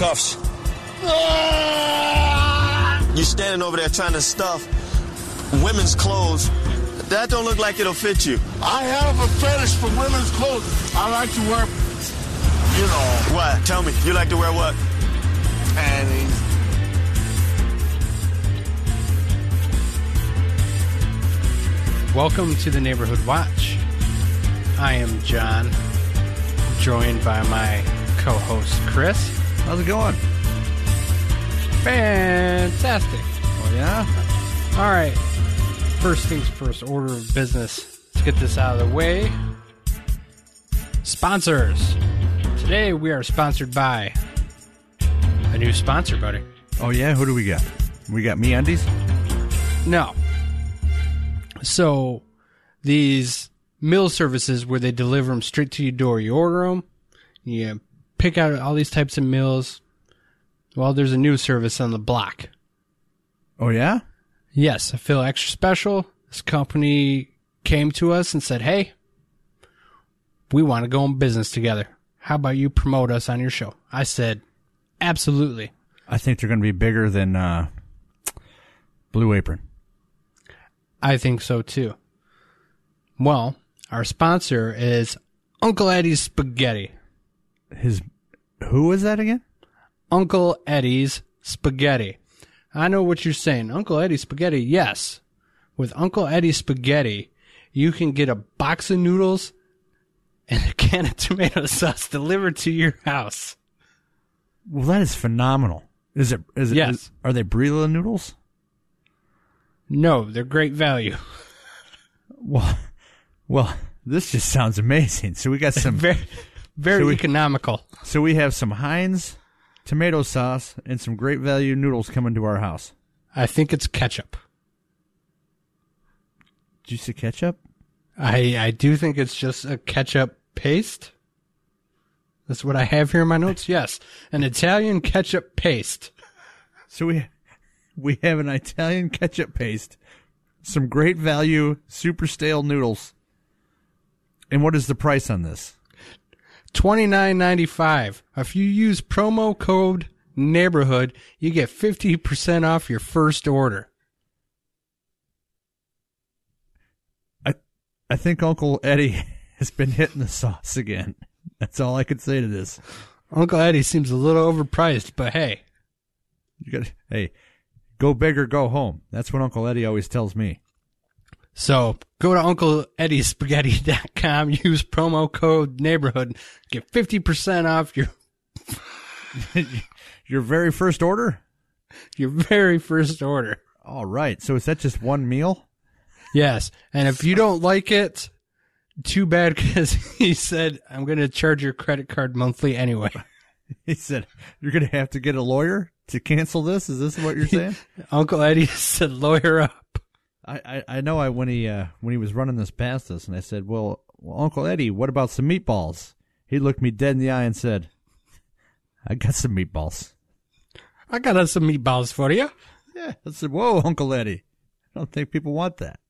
can't break those cuffs. You're standing over there trying to stuff women's clothes. That don't look like it'll fit you. I have a fetish for women's clothes. I like to wear, you know, What? Tell me. You like to wear what? panties. Welcome to the Neighborhood Watch. I am John, joined by my co host Chris. How's it going? Fantastic. Oh yeah. All right. First things first, order of business. Let's get this out of the way. Sponsors. Today we are sponsored by a new sponsor, buddy. Oh yeah. Who do we got? We got me undies. No. So these meal services where they deliver them straight to your door. You order them, you pick out all these types of meals. Well, there's a new service on the block. Oh yeah. Yes, I feel extra special. This company came to us and said, "Hey, we want to go in business together. How about you promote us on your show?" I said, "Absolutely." I think they're going to be bigger than uh, Blue Apron. I think so too. Well, our sponsor is Uncle Eddie's Spaghetti. His who is that again? Uncle Eddie's Spaghetti. I know what you're saying. Uncle Eddie's Spaghetti, yes. With Uncle Eddie's Spaghetti, you can get a box of noodles and a can of tomato sauce delivered to your house. Well, that is phenomenal. Is it? Is it? Yes. is- are they Barilla noodles? No, they're great value. Well, well, this just sounds amazing. So we got some. Very, very So we- economical. so we have some Heinz tomato sauce and some great value noodles coming to our house. I think it's ketchup. Did you say ketchup? I I do think it's just a ketchup paste. That's what I have here in my notes. Yes, an Italian ketchup paste. So we we have an Italian ketchup paste, some great value super stale noodles. And what is the price on this? Twenty nine ninety five. If you use promo code neighborhood, you get fifty percent off your first order. I I think Uncle Eddie has been hitting the sauce again. That's all I could say to this. Uncle Eddie seems a little overpriced, but hey, You got hey, go big or go home. That's what Uncle Eddie always tells me. So go to UncleEddieSpaghetti.com, use promo code neighborhood, get fifty percent off your Your very first order? your very first order. All right. So is that just one meal? Yes, and if you don't like it, too bad because he said I'm going to charge your credit card monthly anyway. He said you're going to have to get a lawyer to cancel this. Is this what you're saying? Uncle Eddie said, "Lawyer up." I, I, I know I when he uh, when he was running this past us, and I said, "Well, well, Uncle Eddie, what about some meatballs?" He looked me dead in the eye and said, "I got some meatballs." I got us some meatballs for you. Yeah, I said, "Whoa, Uncle Eddie, I don't think people want that."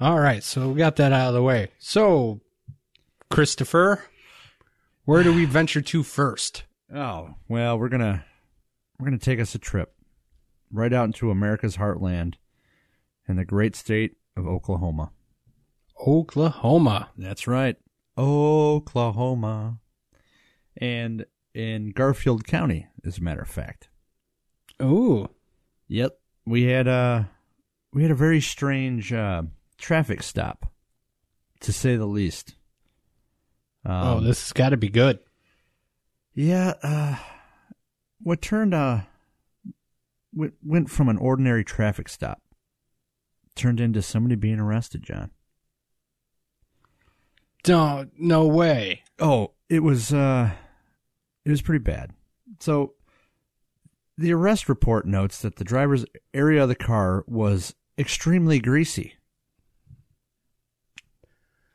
All right, so we got that out of the way. So, Christopher, where do we venture to first? Oh well, we're gonna we're gonna take us a trip right out into America's heartland in the great state of Oklahoma. Oklahoma. That's right. Oklahoma. And in Garfield County, as a matter of fact. Ooh, Yep. We had a we had a very strange uh, traffic stop, to say the least. oh, Um, this has got to be good. Yeah, uh, what turned uh went, went from an ordinary traffic stop turned into somebody being arrested, John. Don't, no way. Oh, it was uh it was pretty bad. So the arrest report notes that the driver's area of the car was extremely greasy.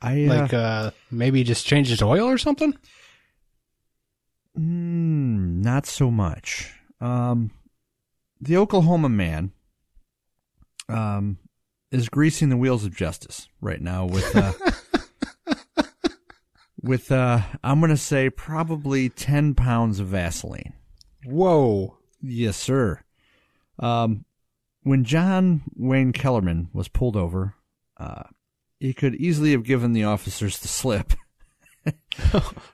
I uh, Like, uh, maybe just change his oil or something? Mm, not so much. Um, the Oklahoma man um, is greasing the wheels of justice right now with uh, with uh, I'm gonna say probably ten pounds of Vaseline. Whoa. Yes, sir. Um, when John Wayne Kellerman was pulled over, uh, he could easily have given the officers the slip.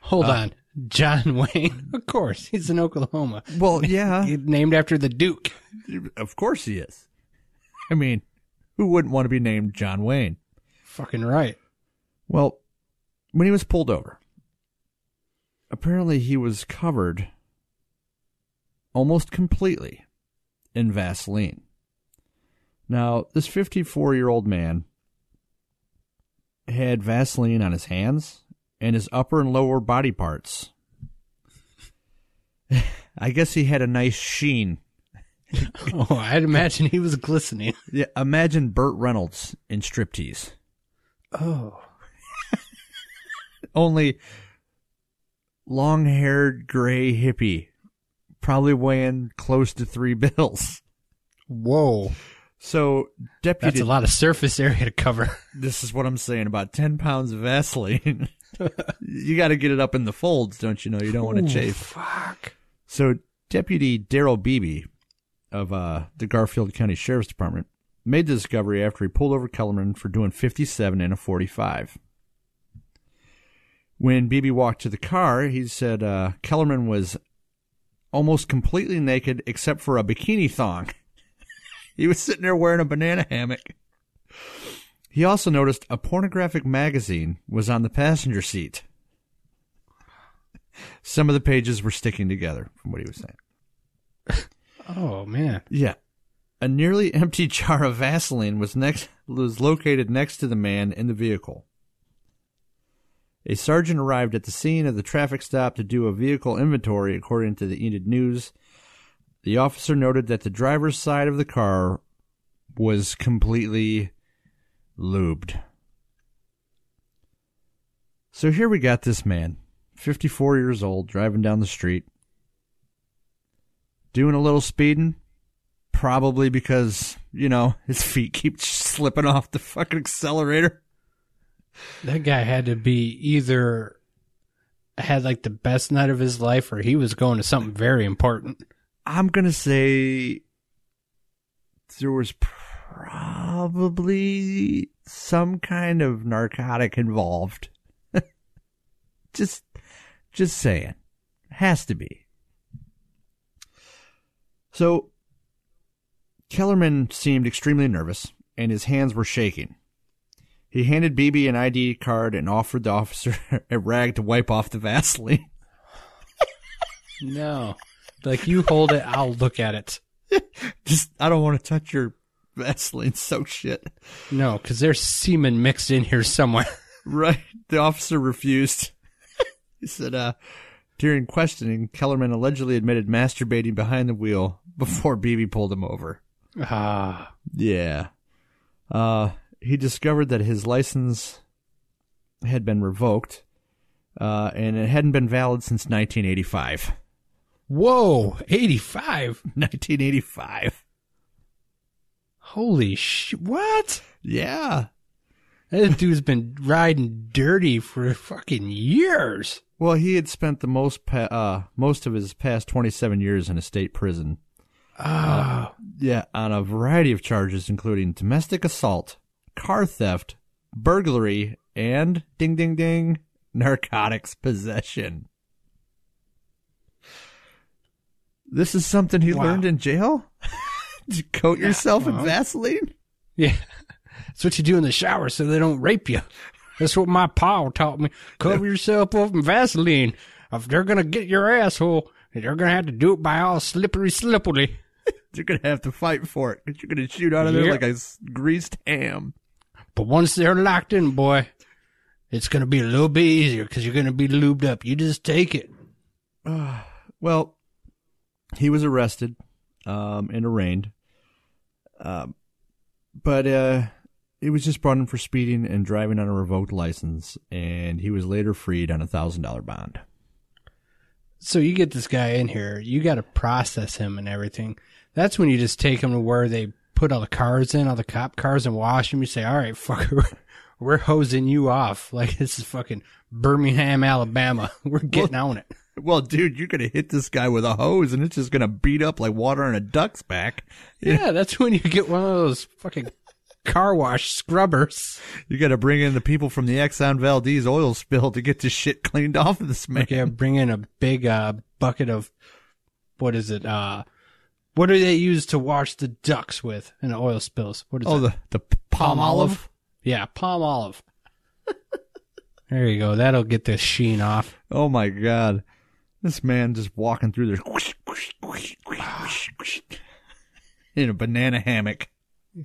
Hold on. John Wayne. Of course. He's in Oklahoma. Well, yeah, He- Named after the Duke. of course he is. I mean, who wouldn't want to be named John Wayne? Fucking right. Well, when he was pulled over, apparently he was covered almost completely in Vaseline. Now, this 54 year old man had Vaseline on his hands and his upper and lower body parts. I guess he had a nice sheen. Oh, I'd imagine he was glistening. Yeah, imagine Burt Reynolds in striptease. Oh. only long haired gray hippie, probably weighing close to three bills. Whoa. So, deputy. That's a lot of surface area to cover. this is what I'm saying about 10 pounds of Vaseline. you got to get it up in the folds, don't you know? You don't want to chafe. Fuck. So, Deputy Daryl Beebe of uh, the Garfield County Sheriff's Department made the discovery after he pulled over Kellerman for doing 57 in a 45. When Beebe walked to the car, he said uh, Kellerman was almost completely naked except for a bikini thong. he was sitting there wearing a banana hammock. He also noticed a pornographic magazine was on the passenger seat. Some of the pages were sticking together from what he was saying. Oh, man. Yeah. A nearly empty jar of Vaseline was next was located next to the man in the vehicle. A sergeant arrived at the scene of the traffic stop to do a vehicle inventory according to the Enid News. The officer noted that the driver's side of the car was completely lubed. So here we got this man, 54 years old, driving down the street, doing a little speeding, probably because, you know, his feet keep slipping off the fucking accelerator. That guy had to be either had like the best night of his life or he was going to something very important. I'm going to say there was probably some kind of narcotic involved. just just saying. Has to be. So Kellerman seemed extremely nervous and his hands were shaking. He handed Beebe an ID card and offered the officer a rag to wipe off the Vaseline. No. Like you hold it, I'll look at it. Just I don't want to touch your Vaseline soaked shit. No, because there's semen mixed in here somewhere. Right. The officer refused. he said, uh, during questioning, Kellerman allegedly admitted masturbating behind the wheel before Beebe pulled him over. Ah. Yeah. Uh, he discovered that his license had been revoked, uh, and it hadn't been valid since 1985. Whoa, 85. 1985. Holy sh! What? Yeah. That dude's been riding dirty for fucking years. Well, he had spent the most pa- uh, most of his past 27 years in a state prison. Oh, Yeah, on a variety of charges, including domestic assault, car theft, burglary, and ding ding ding, narcotics possession. This is something he Wow. learned in jail? to coat yourself in. Vaseline? yeah. That's what you do in the shower so they don't rape you. That's what my pa taught me. Cover yourself up in Vaseline. If they're gonna get your asshole, they're gonna have to do it by all slippery slippery. You're going to have to fight for it because you're going to shoot out of there Yep. like a greased ham. But once they're locked in, boy, it's gonna be a little bit easier because you're gonna be lubed up. You just take it. Well, he was arrested um, and arraigned, um, but uh, he was just brought in for speeding and driving on a revoked license, and he was later freed on a thousand dollar bond. So you get this guy in here, you got to process him and everything. That's when you just take them to where they put all the cars in, all the cop cars, and wash them. You say, "All right, fucker, we're, hosing you off like this is fucking Birmingham, Alabama. We're getting on it." Well, dude, you're gonna hit this guy with a hose, and it's just gonna beat up like water on a duck's back. Yeah, that's when you get one of those fucking car wash scrubbers. You got to bring in the people from the Exxon Valdez oil spill to get this shit cleaned off of this man. Yeah, bring in a big uh, bucket of what is it? Uh, what do they use to wash the ducks with in oil spills? What is Oh, it? the the Palmolive. Yeah, Palmolive. there you go. That'll get the sheen off. Oh my god, this man just walking through there whoosh, whoosh, whoosh, whoosh, whoosh, whoosh, in a banana hammock.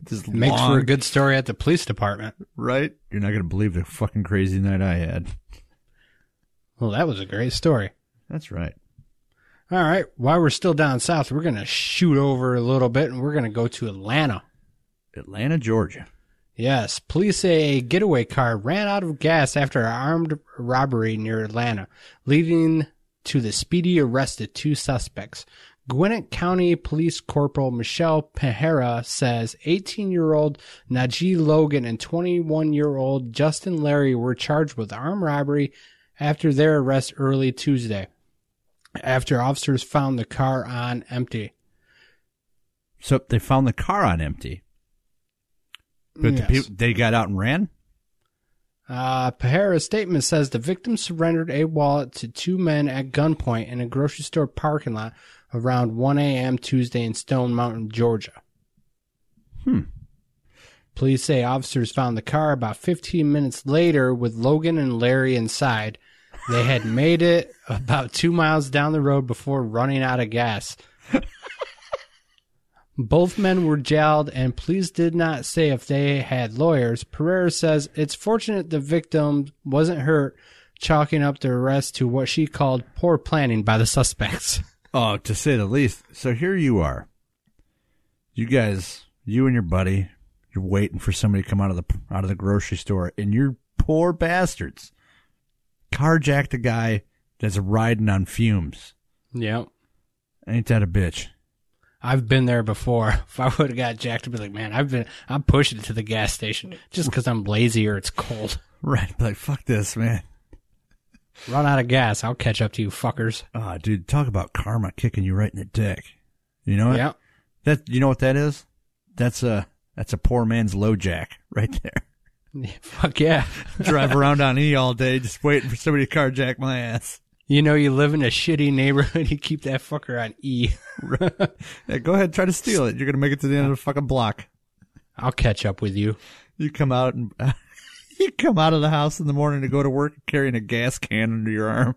Just Makes long, for a good story at the police department. right. You're not gonna believe the fucking crazy night I had. Well, that was a great story. That's right. All right. While we're still down south, we're going to shoot over a little bit and we're going to go to Atlanta. Atlanta, Georgia. Yes, police say a getaway car ran out of gas after an armed robbery near Atlanta, leading to the speedy arrest of two suspects. Gwinnett County Police Corporal Michelle Pihera says 18 year old Najee Logan and 21 year old Justin Larry were charged with armed robbery after their arrest early Tuesday, after officers found the car on empty. So they found the car on empty, but the people they got out and ran. Uh, Pihera's statement says the victim surrendered a wallet to two men at gunpoint in a grocery store parking lot around 1 a.m. Tuesday in Stone Mountain, Georgia. Hmm. Police say officers found the car about 15 minutes later with Logan and Larry inside. They had made it about two miles down the road before running out of gas. Both men were jailed, and police did not say if they had lawyers. Pihera says it's fortunate the victim wasn't hurt, chalking up the arrest to what she called poor planning by the suspects. Oh, to say the least. So here you are. You guys, you and your buddy, you're waiting for somebody to come out of the out of the grocery store, and you're poor bastards carjacked a guy that's riding on fumes. yep. Ain't that a bitch? I've been there before. If I would have got jacked, I'd be like, man, I've been, I'm pushing it to the gas station just because I'm lazy or it's cold. Right, but like fuck this, man. Run out of gas. I'll catch up to you fuckers. Ah, dude, talk about karma kicking you right in the dick. You know what? Yep. That you know what that is? That's a that's a poor man's LoJack right there. Fuck yeah. Drive around on E all day, just waiting for somebody to carjack my ass. You know, you live in a shitty neighborhood, you keep that fucker on E. Yeah, go ahead, try to steal it. You're gonna make it to the end of the fucking block. I'll catch up with you. You come out and you come out of the house in the morning to go to work carrying a gas can under your arm.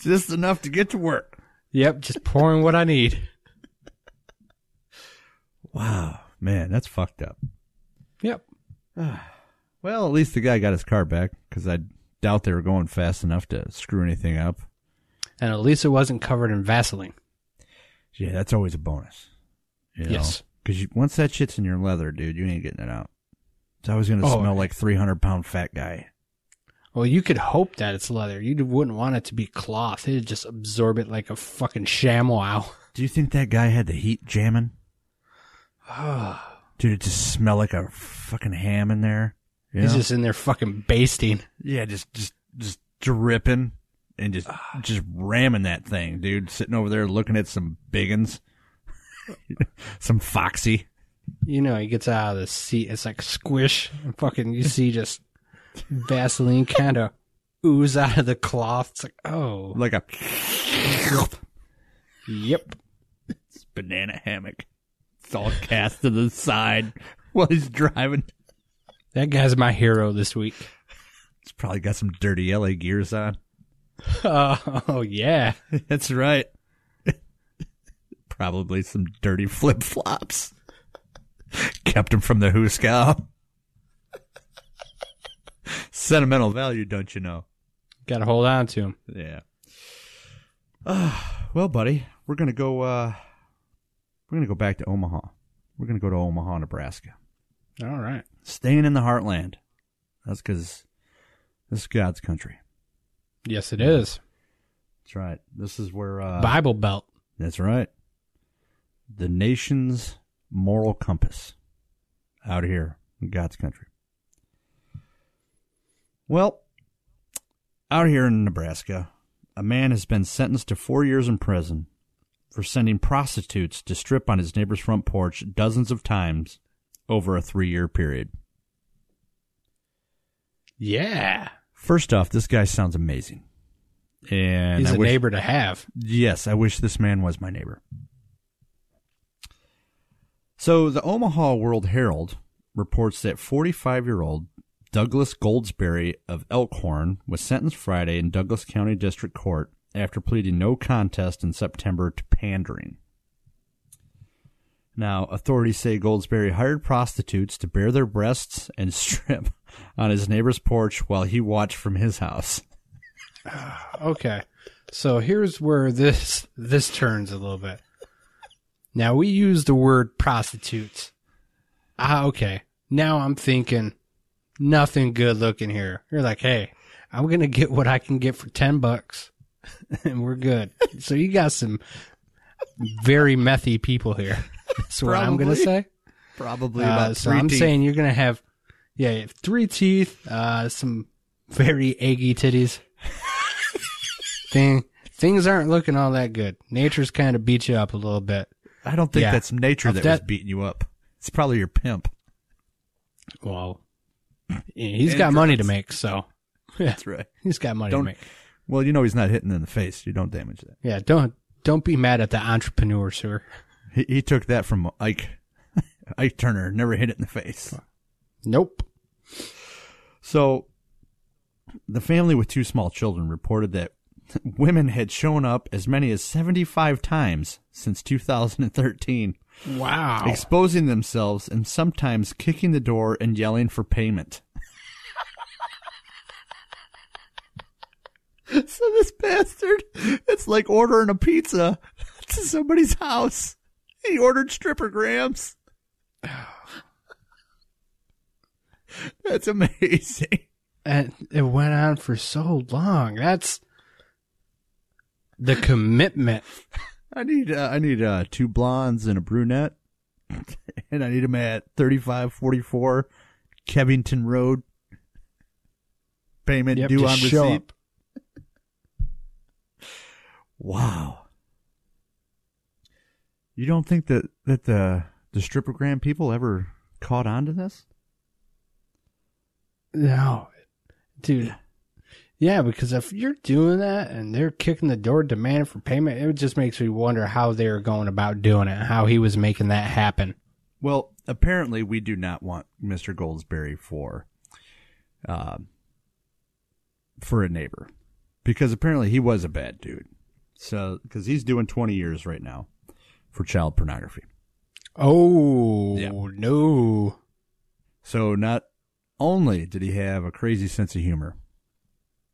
Just enough to get to work. Yep, just pouring what I need. Wow, man, that's fucked up. Yep. Well, at least the guy got his car back because I doubt they were going fast enough to screw anything up. And at least it wasn't covered in Vaseline. Yeah, that's always a bonus. You Yes. because once that shit's in your leather, dude, you ain't getting it out. It's always gonna Oh, smell like three hundred pound fat guy. Well, you could hope that it's leather. You wouldn't want it to be cloth. It'd just absorb it like a fucking ShamWow. Do you think that guy had the heat jamming? Dude, it just smelled like a fucking ham in there. You He's know? just in there fucking basting. yeah, just just just dripping and just ah. just ramming that thing, dude. Sitting over there looking at some biggins, some foxy. You know, he gets out of the seat. It's like squish. And fucking, you see just Vaseline kind of ooze out of the cloth. It's like, oh, like a yep. banana hammock. It's all cast to the side while he's driving. That guy's my hero this week. He's probably got some dirty LA gears on. Oh, yeah. That's right. probably some dirty flip flops. Kept him from the Huskow. Sentimental value, don't you know? Got to hold on to him. Yeah. well, buddy, we're gonna go. uh We're gonna go back to Omaha. We're gonna go to Omaha, Nebraska. All right. Staying in the heartland. That's because this is God's country. Yes, it is. That's right. This is where. uh Bible Belt. That's right. the nation's moral compass out here in God's country. Well, out here in Nebraska, a man has been sentenced to four years in prison for sending prostitutes to strip on his neighbor's front porch dozens of times over a three year period. Yeah. First off, this guy sounds amazing. And He's I a wish- neighbor to have. Yes, I wish this man was my neighbor. So, the Omaha World Herald reports that 45 year old Douglas Goldsberry of Elkhorn was sentenced Friday in Douglas County District Court after pleading no contest in September to pandering. Now, authorities say Goldsberry hired prostitutes to bare their breasts and strip on his neighbor's porch while he watched from his house. Okay. So here's where this this turns a little bit. Now we use the word prostitutes. Ah, okay. Now I'm thinking nothing good looking here. You're like, hey, I'm gonna get what I can get for ten bucks, and we're good. so you got some very methy people here. That's what I'm gonna say. Probably Uh, so three I'm teeth. saying you're gonna have, yeah, you have three teeth, uh, some very eggy titties. Thing things aren't looking all that good. Nature's kind of beat you up a little bit. I don't think Yeah. that's nature Of that, was beating you up. It's probably your pimp. Well, he's And got money to make, so yeah, That's right. he's got money Don't- to make. Well, you know he's not hitting in the face. You don't damage that. Yeah, don't don't be mad at the entrepreneur, sir. He, he took that from Ike. Ike Turner never hit it in the face. Nope. So, the family with two small children reported that women had shown up as many as 75 times since 2013, Wow. exposing themselves and sometimes kicking the door and yelling for payment. so this bastard, it's like ordering a pizza to somebody's house. He ordered stripper grams. That's amazing. and it went on for so long. That's the commitment. I need uh, I need uh, two blondes and a brunette, and I need them at thirty five forty four Kevington Road. Payment Yep, due on receipt. up. Wow. You don't think that that the the strippergram people ever caught on to this? No, dude. Yeah, because if you're doing that and they're kicking the door demanding for payment, it just makes me wonder how they're going about doing it, how he was making that happen. Well, apparently we do not want Mr. Goldsberry for um for a neighbor because apparently he was a bad dude. So cuz he's doing 20 years right now for child pornography. Oh Yeah. no! So not only did he have a crazy sense of humor,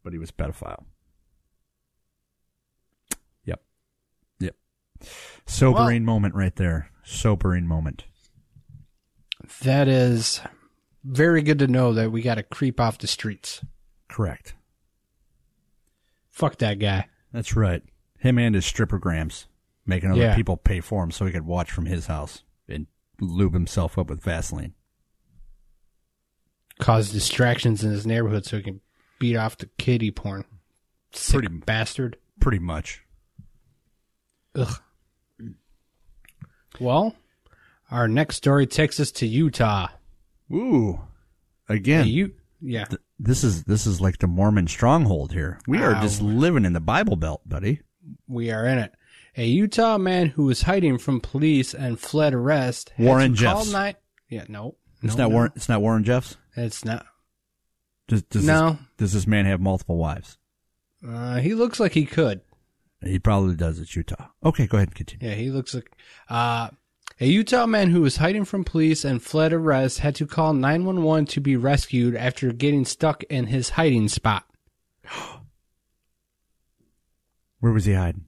but he was a pedophile. Yep. Yep. Sobering moment right there. Sobering moment. That is very good to know that we got to creep off the streets. Correct. Fuck that guy. That's right. Him and his strippergrams making other Yeah. people pay for him so he could watch from his house and lube himself up with Vaseline. Cause distractions in his neighborhood so he can beat off the kiddie porn. Sick Pretty- bastard. Pretty much. Ugh. Well, our next story takes us to Utah. Ooh. Again, You, yeah. th- this is this is like the Mormon stronghold here. We are Ow. just living in the Bible Belt, buddy. We are in it. A Utah man who was hiding from police and fled arrest. Warren Jeffs. Nine, yeah, no, It's no, not no. Warren. It's not Warren Jeffs. It's not. Does, does No. This, does this man have multiple wives? Uh, he looks like he could. He probably does. It's Utah. Okay, go ahead and continue. Yeah, he looks like. Uh, a Utah man who was hiding from police and fled arrest had to call 911 to be rescued after getting stuck in his hiding spot. Where was he hiding?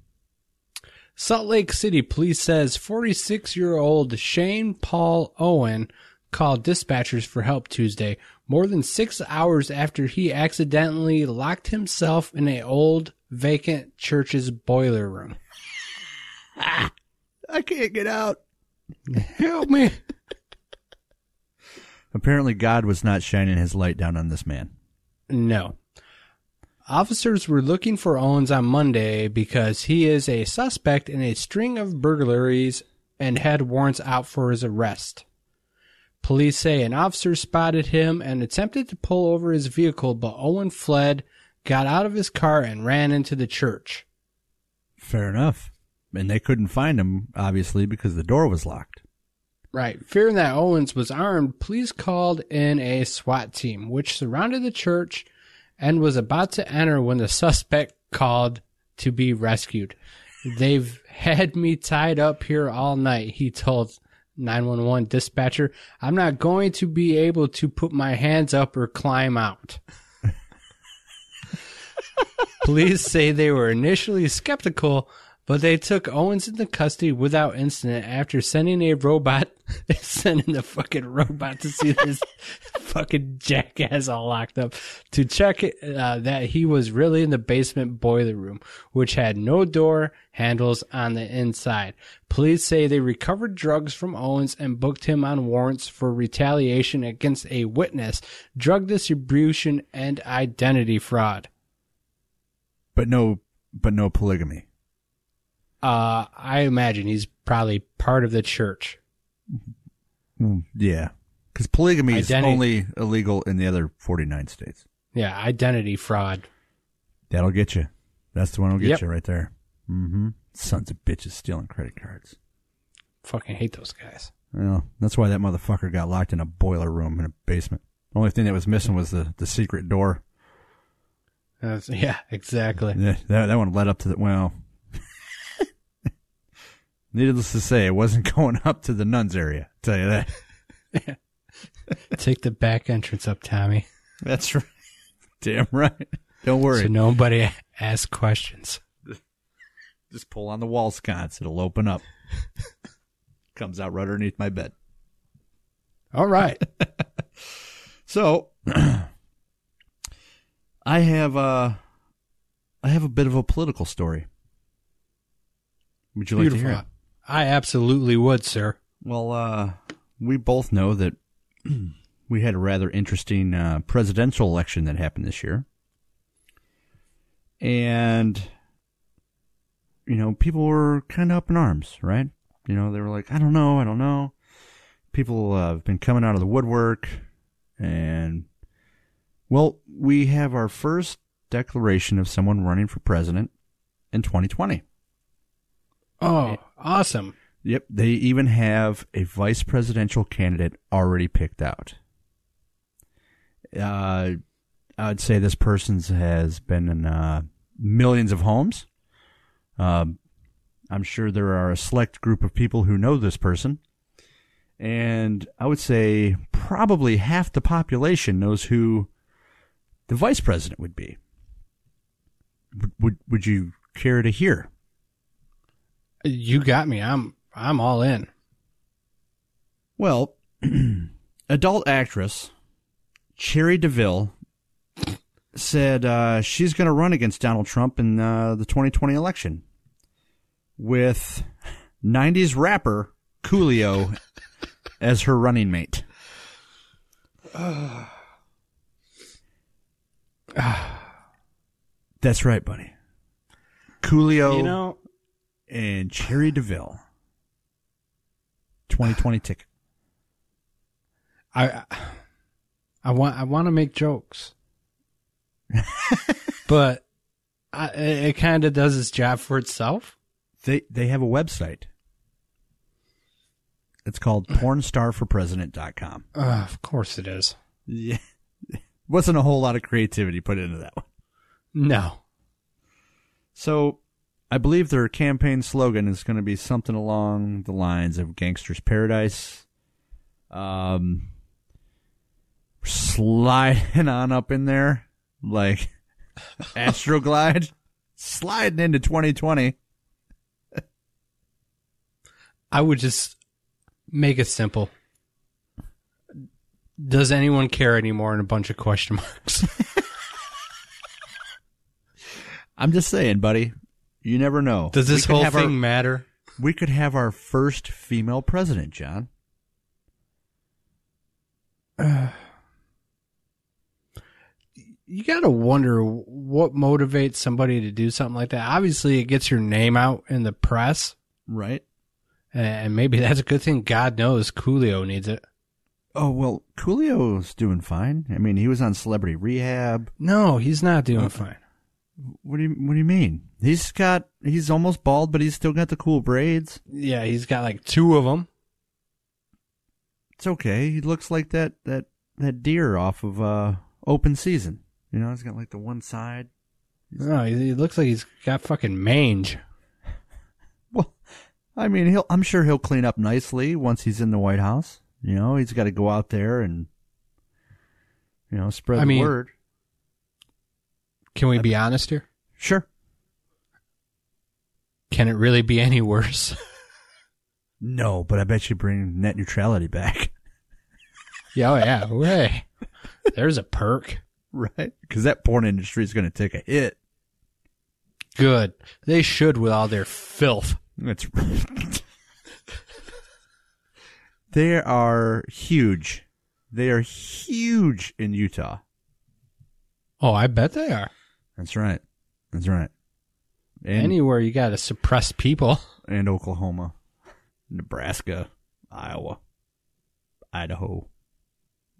Salt Lake City police says 46 year old Shane Paul Owen called dispatchers for help Tuesday, more than six hours after he accidentally locked himself in a old vacant church's boiler room. I can't get out. Help me. Apparently, God was not shining his light down on this man. No. Officers were looking for Owens on Monday because he is a suspect in a string of burglaries and had warrants out for his arrest. Police say an officer spotted him and attempted to pull over his vehicle, but Owen fled, got out of his car, and ran into the church. Fair enough. And they couldn't find him, obviously, because the door was locked. Right. Fearing that Owens was armed, police called in a SWAT team, which surrounded the church and was about to enter when the suspect called to be rescued. They've had me tied up here all night, he told 911 dispatcher. I'm not going to be able to put my hands up or climb out. Police say they were initially skeptical, but they took Owens into custody without incident after sending a robot, sending the fucking robot to see this fucking jackass all locked up to check uh, that he was really in the basement boiler room, which had no door handles on the inside. Police say they recovered drugs from Owens and booked him on warrants for retaliation against a witness, drug distribution, and identity fraud. But no, but no polygamy. Uh, I imagine he's probably part of the church. Mm, Yeah. Because polygamy is only illegal in the other 49 states. Yeah, identity fraud. That'll get you. That's the one that'll get Yep. you right there. Mm-hmm. Sons of bitches stealing credit cards. Fucking hate those guys. Well, that's why that motherfucker got locked in a boiler room in a basement. The Only thing that was missing was the, the secret door. That's- yeah, exactly. Yeah, That, that one led up to the, well, needless to say, it wasn't going up to the nuns area. I'll tell you that. Take the back entrance up, Tommy, That's right. Damn right. Don't worry. so nobody asks questions. Just pull on the wall sconce. It'll open up. Comes out right underneath my bed. All right. So I have uh I have a bit of a political story. Would you like to hear it? I absolutely would, sir. Well, uh we both know that we had a rather interesting uh, presidential election that happened this year. And you know, people were kind of up in arms, right? You know, they were like, I don't know, I don't know. People uh, have been coming out of the woodwork and well, we have our first declaration of someone running for president in 2020. Oh, awesome. Yep, they even have a vice presidential candidate already picked out. Uh, I would say this person has been in uh, millions of homes. Um, I'm sure there are a select group of people who know this person. And I would say probably half the population knows who the vice president would be. Would, would, would you care to hear? You got me. I'm I'm all in. Well, adult actress Cherie DeVille said uh, she's going to run against Donald Trump in uh, the 2020 election with 90s rapper Coolio as her running mate. That's right, buddy. Coolio You know, and Cherie DeVille. 2020 ticket. I I want I want to make jokes, but I, it kind of does its job for itself. They they have a website. It's called pornstarforpresident.com. Uh, of course it is. Yeah. Wasn't a whole lot of creativity put into that one. No, So, I believe their campaign slogan is going to be something along the lines of Gangster's Paradise. Um, sliding on up in there like Astroglide, sliding into 2020. I would just make it simple. Does anyone care anymore? And a bunch of question marks. I'm just saying, buddy. You never know. Does this whole have our- thing matter? we could have our first female president, John. you gotta wonder what motivates somebody to do something like that. Obviously, it gets your name out in the press, Right? and maybe that's a good thing. God knows Coolio needs it. Oh well, Coolio's doing fine. I mean, he was on Celebrity Rehab. No, he's not doing fine. What do you What do you mean? He's got he's almost bald, but he's still got the cool braids. Yeah, he's got like two of them. It's okay. He looks like that that that deer off of uh Open Season. You know, he's got like the one side. No, he, he looks like he's got fucking mange. Well, I mean, he'll I'm sure he'll clean up nicely once he's in the White House. You know, he's got to go out there and you know spread I the mean- word. Can we be honest here? Sure. Can it really be any worse? No, but I bet you bring net neutrality back. yeah, oh yeah. Hey, there's a perk. right? Because that porn industry is going to take a hit. Good. They should with all their filth. That's right. they are huge. They are huge in Utah. Oh, I bet they are. That's right. That's right. And, Anywhere you got to suppress people. and Oklahoma, Nebraska, Iowa, Idaho,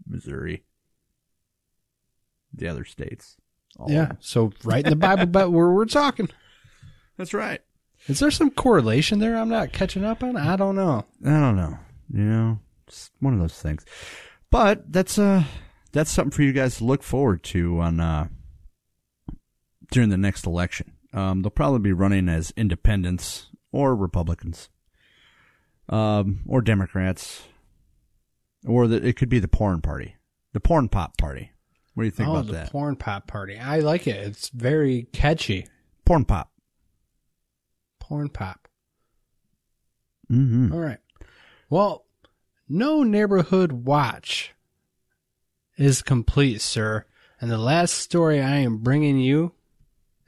Missouri, the other states. All Yeah. So right in the Bible bet where we're talking. That's right. Is there some correlation there I'm not catching up on? I don't know. I don't know. You know, it's one of those things. But that's uh that's something for you guys to look forward to on uh during the next election. Um, they'll probably be running as independents or Republicans, um, or Democrats, or the, it could be the porn party, the porn pop party. What do you think oh, about the that? porn pop party. I like it. It's very catchy. porn pop. Porn pop. Mm-hmm. All right. Well, no neighborhood watch is complete, sir. And the last story I am bringing you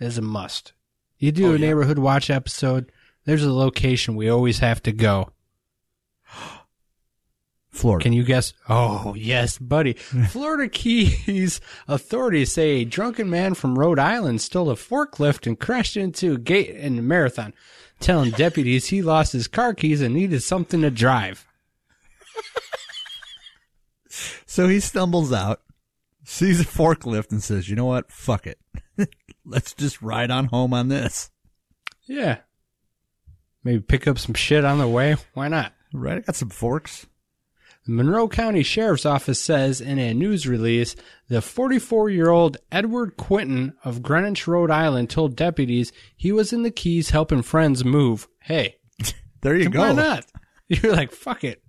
is a must. You do Oh, a yeah. neighborhood watch episode, there's a location we always have to go. Florida. Can you guess? Oh, yes, buddy. Florida Keys authorities say a drunken man from Rhode Island stole a forklift and crashed into a gate in a marathon, telling deputies he lost his car keys and needed something to drive. So he stumbles out, sees a forklift, and says, "You know what? Fuck it. Let's just ride on home on this." Yeah. Maybe pick up some shit on the way. Why not? Right? I got some forks. The Monroe County Sheriff's Office says in a news release the 44 year old Edward Quinton of Greenwich, Rhode Island told deputies he was in the Keys helping friends move. Hey, There you go. why not? You're like, fuck it.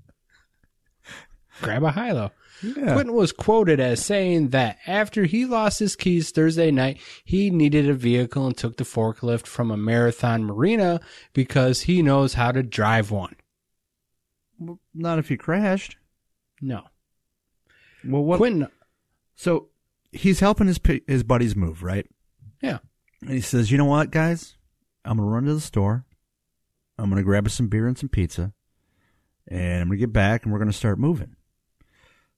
Grab a hilo. Yeah. Quinton was quoted as saying that after he lost his keys Thursday night, he needed a vehicle and took the forklift from a marathon marina because he knows how to drive one. Well, not if he crashed. No. Well, what? Quinton, So he's helping his his buddies move, right? yeah. And he says, "You know what, guys? I'm gonna run to the store. I'm gonna grab us some beer and some pizza, and I'm gonna get back, and we're gonna start moving."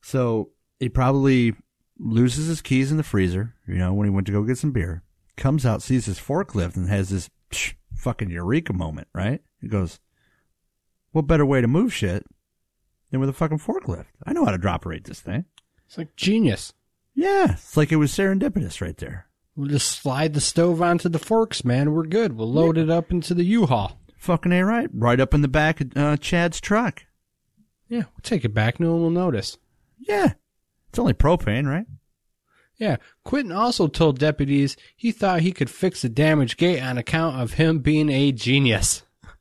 So he probably loses his keys in the freezer. You know, when he went to go get some beer, comes out, sees his forklift, and has this psh, fucking eureka moment. Right? He goes, "What better way to move shit than with a fucking forklift? I know how to operate this thing." It's like genius. Yeah, it's like it was serendipitous right there. We'll just slide the stove onto the forks, man. We're good. We'll load it up into the U-Haul. Fucking a right, right up in the back of uh, Chad's truck. Yeah, we'll take it back. No one will notice. Yeah, it's only propane, right? Yeah, Quinton also told deputies he thought he could fix the damaged gate on account of him being a genius.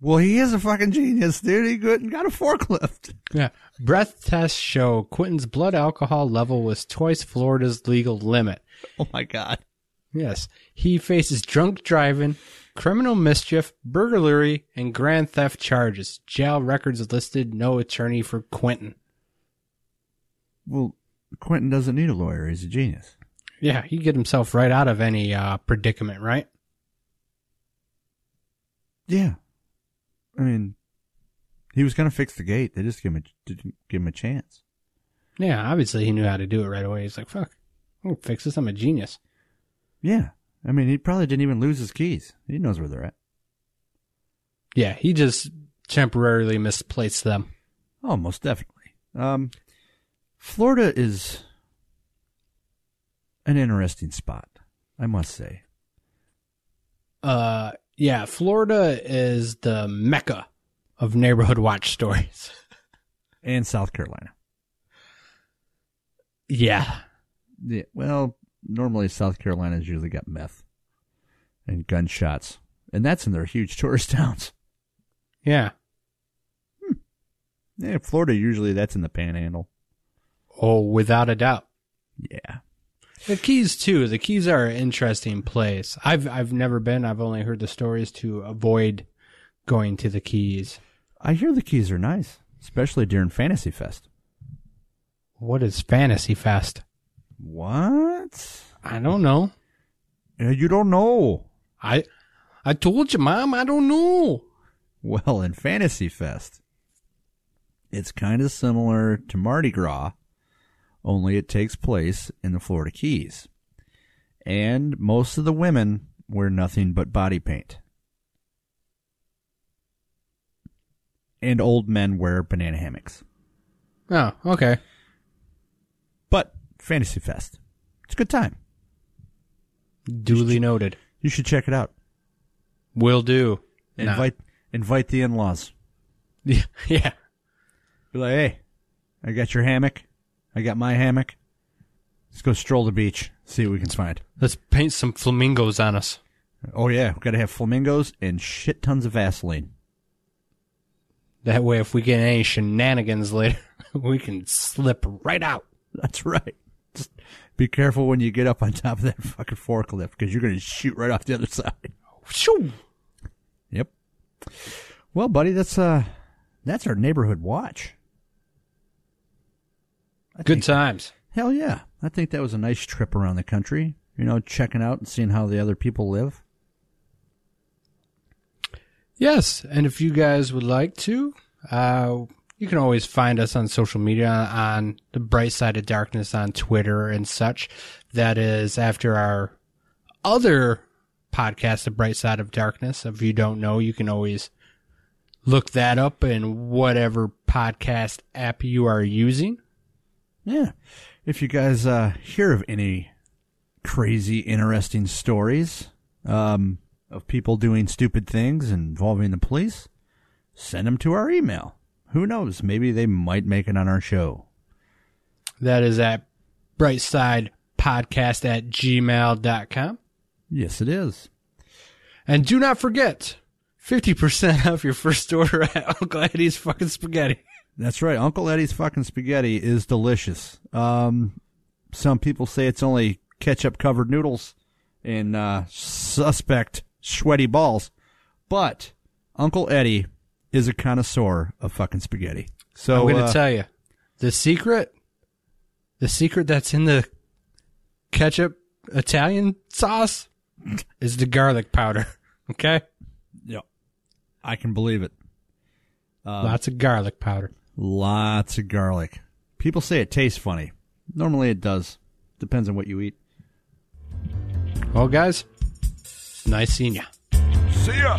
Well, he is a fucking genius, dude. He got a forklift. Yeah. Breath tests show Quinton's blood alcohol level was twice Florida's legal limit. Oh my god. Yes. He faces drunk driving, criminal mischief, burglary, and grand theft charges. Jail records listed no attorney for Quinton. Well, Quentin doesn't need a lawyer. He's a genius. Yeah, he get himself right out of any uh, predicament, right? Yeah. I mean, he was going to fix the gate. They just give him a, didn't give him a chance. Yeah, obviously he knew how to do it right away. He's like, fuck, I'm gonna fix this. I'm a genius. Yeah. I mean, he probably didn't even lose his keys. He knows where they're at. Yeah, he just temporarily misplaced them. Oh, most definitely. Um, Florida is an interesting spot, I must say. Uh, yeah, Florida is the mecca of neighborhood watch stories. And South Carolina. Yeah, Yeah, well, normally South Carolina's usually got meth and gunshots, and that's in their huge tourist towns. yeah. Yeah, Florida usually that's in the Panhandle. Oh, without a doubt. Yeah, The Keys too. The Keys are an interesting place. I've I've never been. I've only heard the stories to avoid going to the Keys. I hear the Keys are nice, especially during Fantasy Fest. What is Fantasy Fest? What? I don't know. You don't know. I I told you, Mom. I don't know. Well, in Fantasy Fest, it's kind of similar to Mardi Gras, only it takes place in the Florida Keys. And most of the women wear nothing but body paint. And old men wear banana hammocks. Oh, okay. But Fantasy Fest, it's a good time. Duly noted. You should check it out. Will do. Nah. Invite invite the in-laws. Yeah. yeah. Be like, hey, I got your hammock. I got my hammock. Let's go stroll the beach. See what we can find. Let's paint some flamingos on us. Oh yeah, we got to have flamingos and shit tons of Vaseline. That way, if we get any shenanigans later, we can slip right out. That's right. Just be careful when you get up on top of that fucking forklift because you're going to shoot right off the other side. Shoo. Yep. Well, buddy, that's uh, that's our neighborhood watch. I Good think- times. Hell yeah! I think that was a nice trip around the country. You know, checking out and seeing how the other people live. Yes, and if you guys would like to, uh, you can always find us on social media on the Bright Side of Darkness on Twitter and such. That is after our other podcast, The Bright Side of Darkness. If you don't know, you can always look that up in whatever podcast app you are using. Yeah. If you guys uh, hear of any crazy, interesting stories um, of people doing stupid things involving the police, send them to our email. Who knows? Maybe they might make it on our show. That is at brightsidepodcast at gmail.com. Yes, it is. And do not forget, 50% off your first order at Uncle Eddie's fucking spaghetti. That's right. Uncle Eddie's fucking spaghetti is delicious. Um, some people say it's only ketchup covered noodles and uh, suspect sweaty balls, but Uncle Eddie is a connoisseur of fucking spaghetti. So I'm going to uh, tell you, the secret, the secret that's in the ketchup Italian sauce is the garlic powder. Okay? yeah, I can believe it. Lots of garlic powder. Lots of garlic. People say it tastes funny. Normally it does. Depends on what you eat. Well, guys, nice seeing ya. See ya.